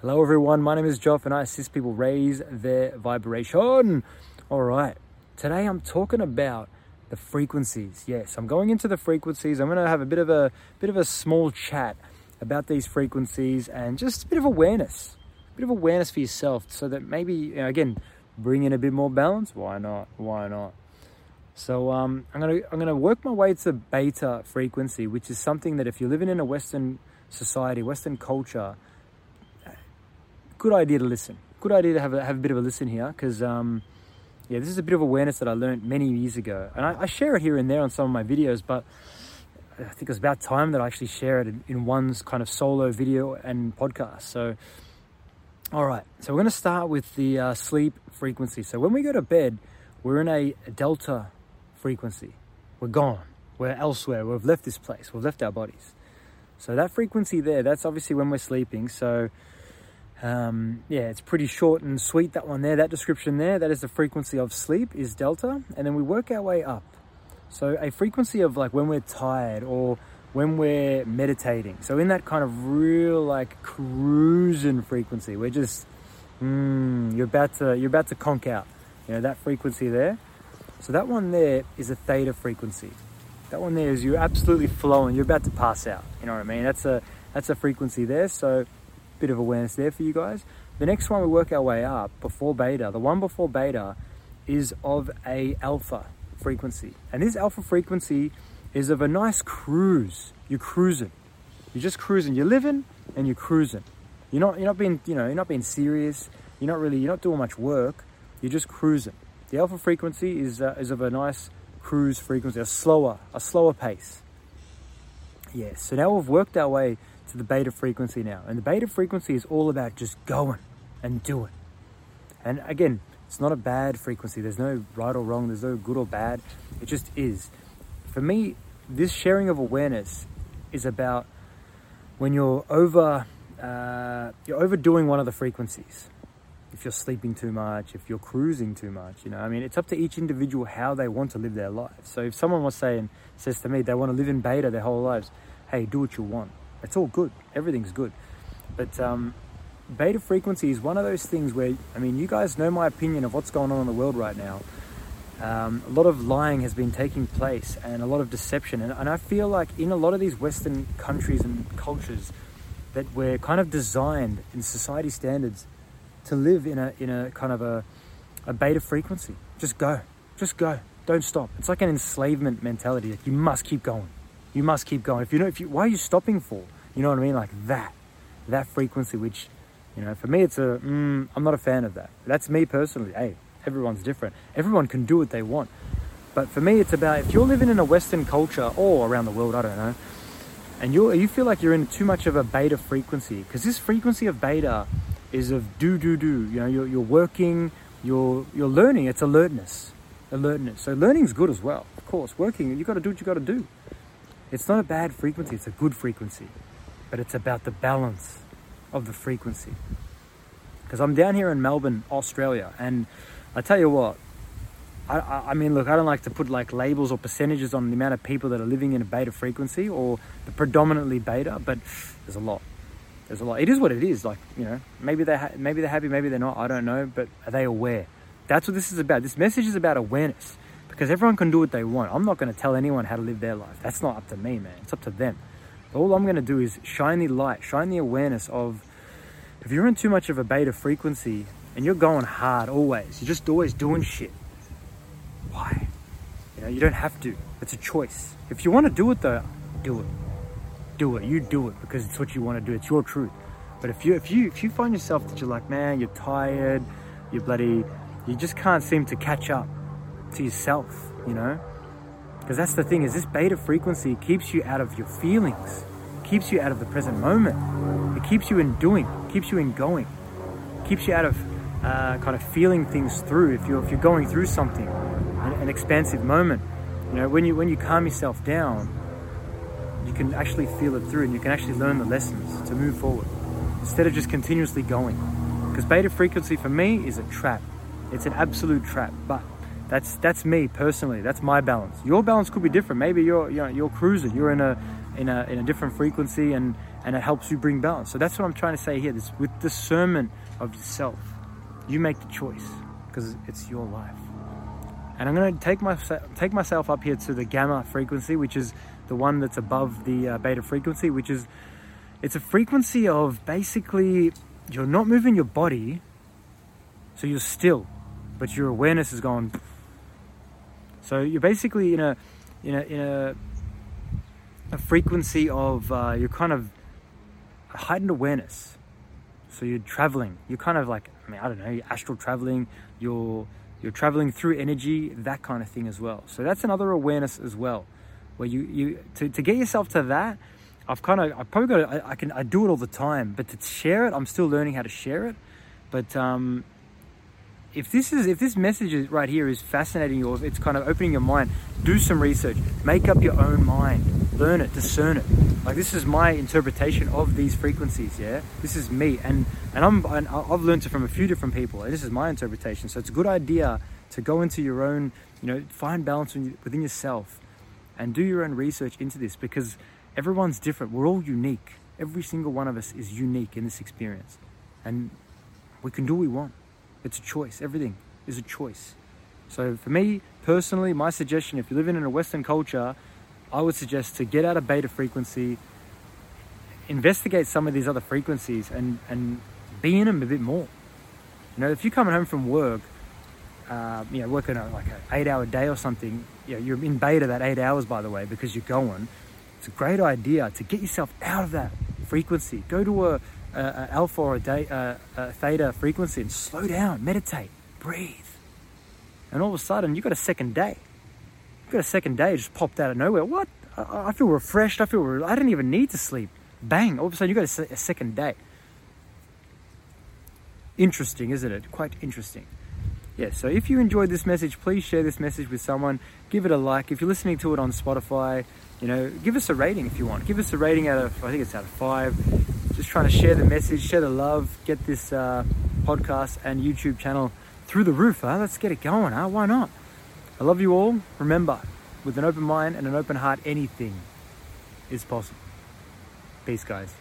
Hello, everyone. My name is Joff, and I assist people raise their vibration. All right. Today, I'm talking about the frequencies. Yes, I'm going into the frequencies. I'm going to have a bit of a bit of a small chat about these frequencies and just a bit of awareness, a bit of awareness for yourself, so that maybe you know, again, bring in a bit more balance. Why not? Why not? So um, I'm gonna I'm gonna work my way to beta frequency, which is something that if you're living in a Western society, Western culture good idea to listen. Good idea to have a, have a bit of a listen here because, um, yeah, this is a bit of awareness that I learned many years ago. And I, I, share it here and there on some of my videos, but I think it's about time that I actually share it in, in one's kind of solo video and podcast. So, all right, so we're going to start with the uh, sleep frequency. So when we go to bed, we're in a delta frequency. We're gone. We're elsewhere. We've left this place. We've left our bodies. So that frequency there, that's obviously when we're sleeping. So um, yeah, it's pretty short and sweet, that one there, that description there. That is the frequency of sleep, is delta. And then we work our way up. So a frequency of like when we're tired or when we're meditating. So in that kind of real like cruising frequency, we're just, mm, you're about to, you're about to conk out, you know, that frequency there. So that one there is a theta frequency. That one there is you're absolutely flowing. You're about to pass out. You know what I mean? That's a, that's a frequency there. So bit of awareness there for you guys. The next one we work our way up before beta, the one before beta is of a alpha frequency. And this alpha frequency is of a nice cruise. You're cruising. You're just cruising. You're living and you're cruising. You're not you're not being, you know, you're not being serious. You're not really you're not doing much work. You're just cruising. The alpha frequency is uh, is of a nice cruise frequency, a slower, a slower pace. Yes. So now we've worked our way to the beta frequency now. And the beta frequency is all about just going and doing. And again, it's not a bad frequency. There's no right or wrong. There's no good or bad. It just is. For me, this sharing of awareness is about when you're over, uh, you're overdoing one of the frequencies. If you're sleeping too much, if you're cruising too much, you know, I mean, it's up to each individual how they want to live their lives. So if someone was saying, says to me, they want to live in beta their whole lives, hey, do what you want. It's all good. Everything's good. But um, beta frequency is one of those things where, I mean, you guys know my opinion of what's going on in the world right now. Um, a lot of lying has been taking place and a lot of deception. And, and I feel like in a lot of these Western countries and cultures, that we're kind of designed in society standards to live in a in a kind of a, a beta frequency. Just go, just go, don't stop. It's like an enslavement mentality. Like you must keep going. You must keep going. If you know, if you, why are you stopping for? You know what I mean? Like that, that frequency, which, you know, for me, it's a, mm, I'm not a fan of that. That's me personally. Hey, everyone's different. Everyone can do what they want. But for me, it's about if you're living in a Western culture or around the world, I don't know, and you you feel like you're in too much of a beta frequency, because this frequency of beta is of do do do. You know, you're, you're working, you're you're learning. It's alertness, alertness. So learning's good as well, of course. Working, you got to do what you got to do. It's not a bad frequency, it's a good frequency, but it's about the balance of the frequency. Because I'm down here in Melbourne, Australia, and I tell you what, I, I, mean, look, I don't like to put like labels or percentages on the amount of people that are living in a beta frequency or the predominantly beta, but there's a lot. There's a lot. It is what it is. Like you know, maybe they ha- maybe they're happy, maybe they're not. I don't know, but are they aware? That's what this is about. This message is about awareness because everyone can do what they want. I'm not going to tell anyone how to live their life. That's not up to me, man. It's up to them. All I'm going to do is shine the light, shine the awareness of if you're in too much of a beta frequency and you're going hard always, you're just always doing shit. Why? You know, you don't have to. It's a choice. If you want to do it though, do it. Do it. You do it because it's what you want to do. It's your truth. But if you if you if you find yourself that you're like, man, you're tired, you're bloody, you just can't seem to catch up to yourself, you know? Because that's the thing is this beta frequency keeps you out of your feelings, keeps you out of the present moment. It keeps you in doing, keeps you in going, keeps you out of uh, kind of feeling things through. If you're if you're going through something, an, an expansive moment, you know, when you when you calm yourself down, you can actually feel it through, and you can actually learn the lessons to move forward instead of just continuously going. Because beta frequency for me is a trap. It's an absolute trap, but that's that's me personally. That's my balance. Your balance could be different. Maybe you're you know, you're cruising. You're in a in a in a different frequency, and and it helps you bring balance. So that's what I'm trying to say here. This with discernment of yourself, you make the choice because it's your life. And I'm going to take my take myself up here to the gamma frequency, which is the one that's above the uh, beta frequency, which is it's a frequency of basically you're not moving your body, so you're still, but your awareness is gone. So you're basically in a in a in a, a frequency of uh, you're kind of heightened awareness. So you're traveling. You're kind of like I mean I don't know. You're astral traveling. You're you're traveling through energy, that kind of thing as well. So that's another awareness as well, where you you to, to get yourself to that. I've kind of I probably got I, I, can I do it all the time, but to share it, I'm still learning how to share it. But um, if this is if this message right here is fascinating you, or if it's kind of opening your mind, do some research, make up your own mind, learn it, discern it. Like this is my interpretation of these frequencies. Yeah, this is me, and and I'm and I've learned it from a few different people. And this is my interpretation. So it's a good idea to go into your own, you know, find balance within yourself, and do your own research into this because everyone's different. We're all unique. Every single one of us is unique in this experience, and we can do what we want. It's a choice. Everything is a choice. So for me personally, my suggestion, if you're living in a Western culture, I would suggest to get out of beta frequency, investigate some of these other frequencies and, and be in them a bit more. You know, if you're coming home from work, uh, you know, working on like an eight hour day or something, you know, you're in beta that eight hours, by the way, because you're going. It's a great idea to get yourself out of that frequency. Go to a, alpha or a, a, a theta frequency and slow down, meditate, breathe. And all of a sudden, you've got a second day. You've got a second day just popped out of nowhere. What? I, I feel refreshed. I feel. Re- I didn't even need to sleep. Bang! All of a sudden, you've got a, a second day. Interesting, isn't it? Quite interesting. Yeah, so if you enjoyed this message, please share this message with someone. Give it a like. If you're listening to it on Spotify, you know, give us a rating if you want. Give us a rating out of, I think it's out of five just trying to share the message, share the love, get this uh, podcast and YouTube channel through the roof. Huh? Let's get it going. Huh? Why not? I love you all. Remember, with an open mind and an open heart, anything is possible. Peace, guys.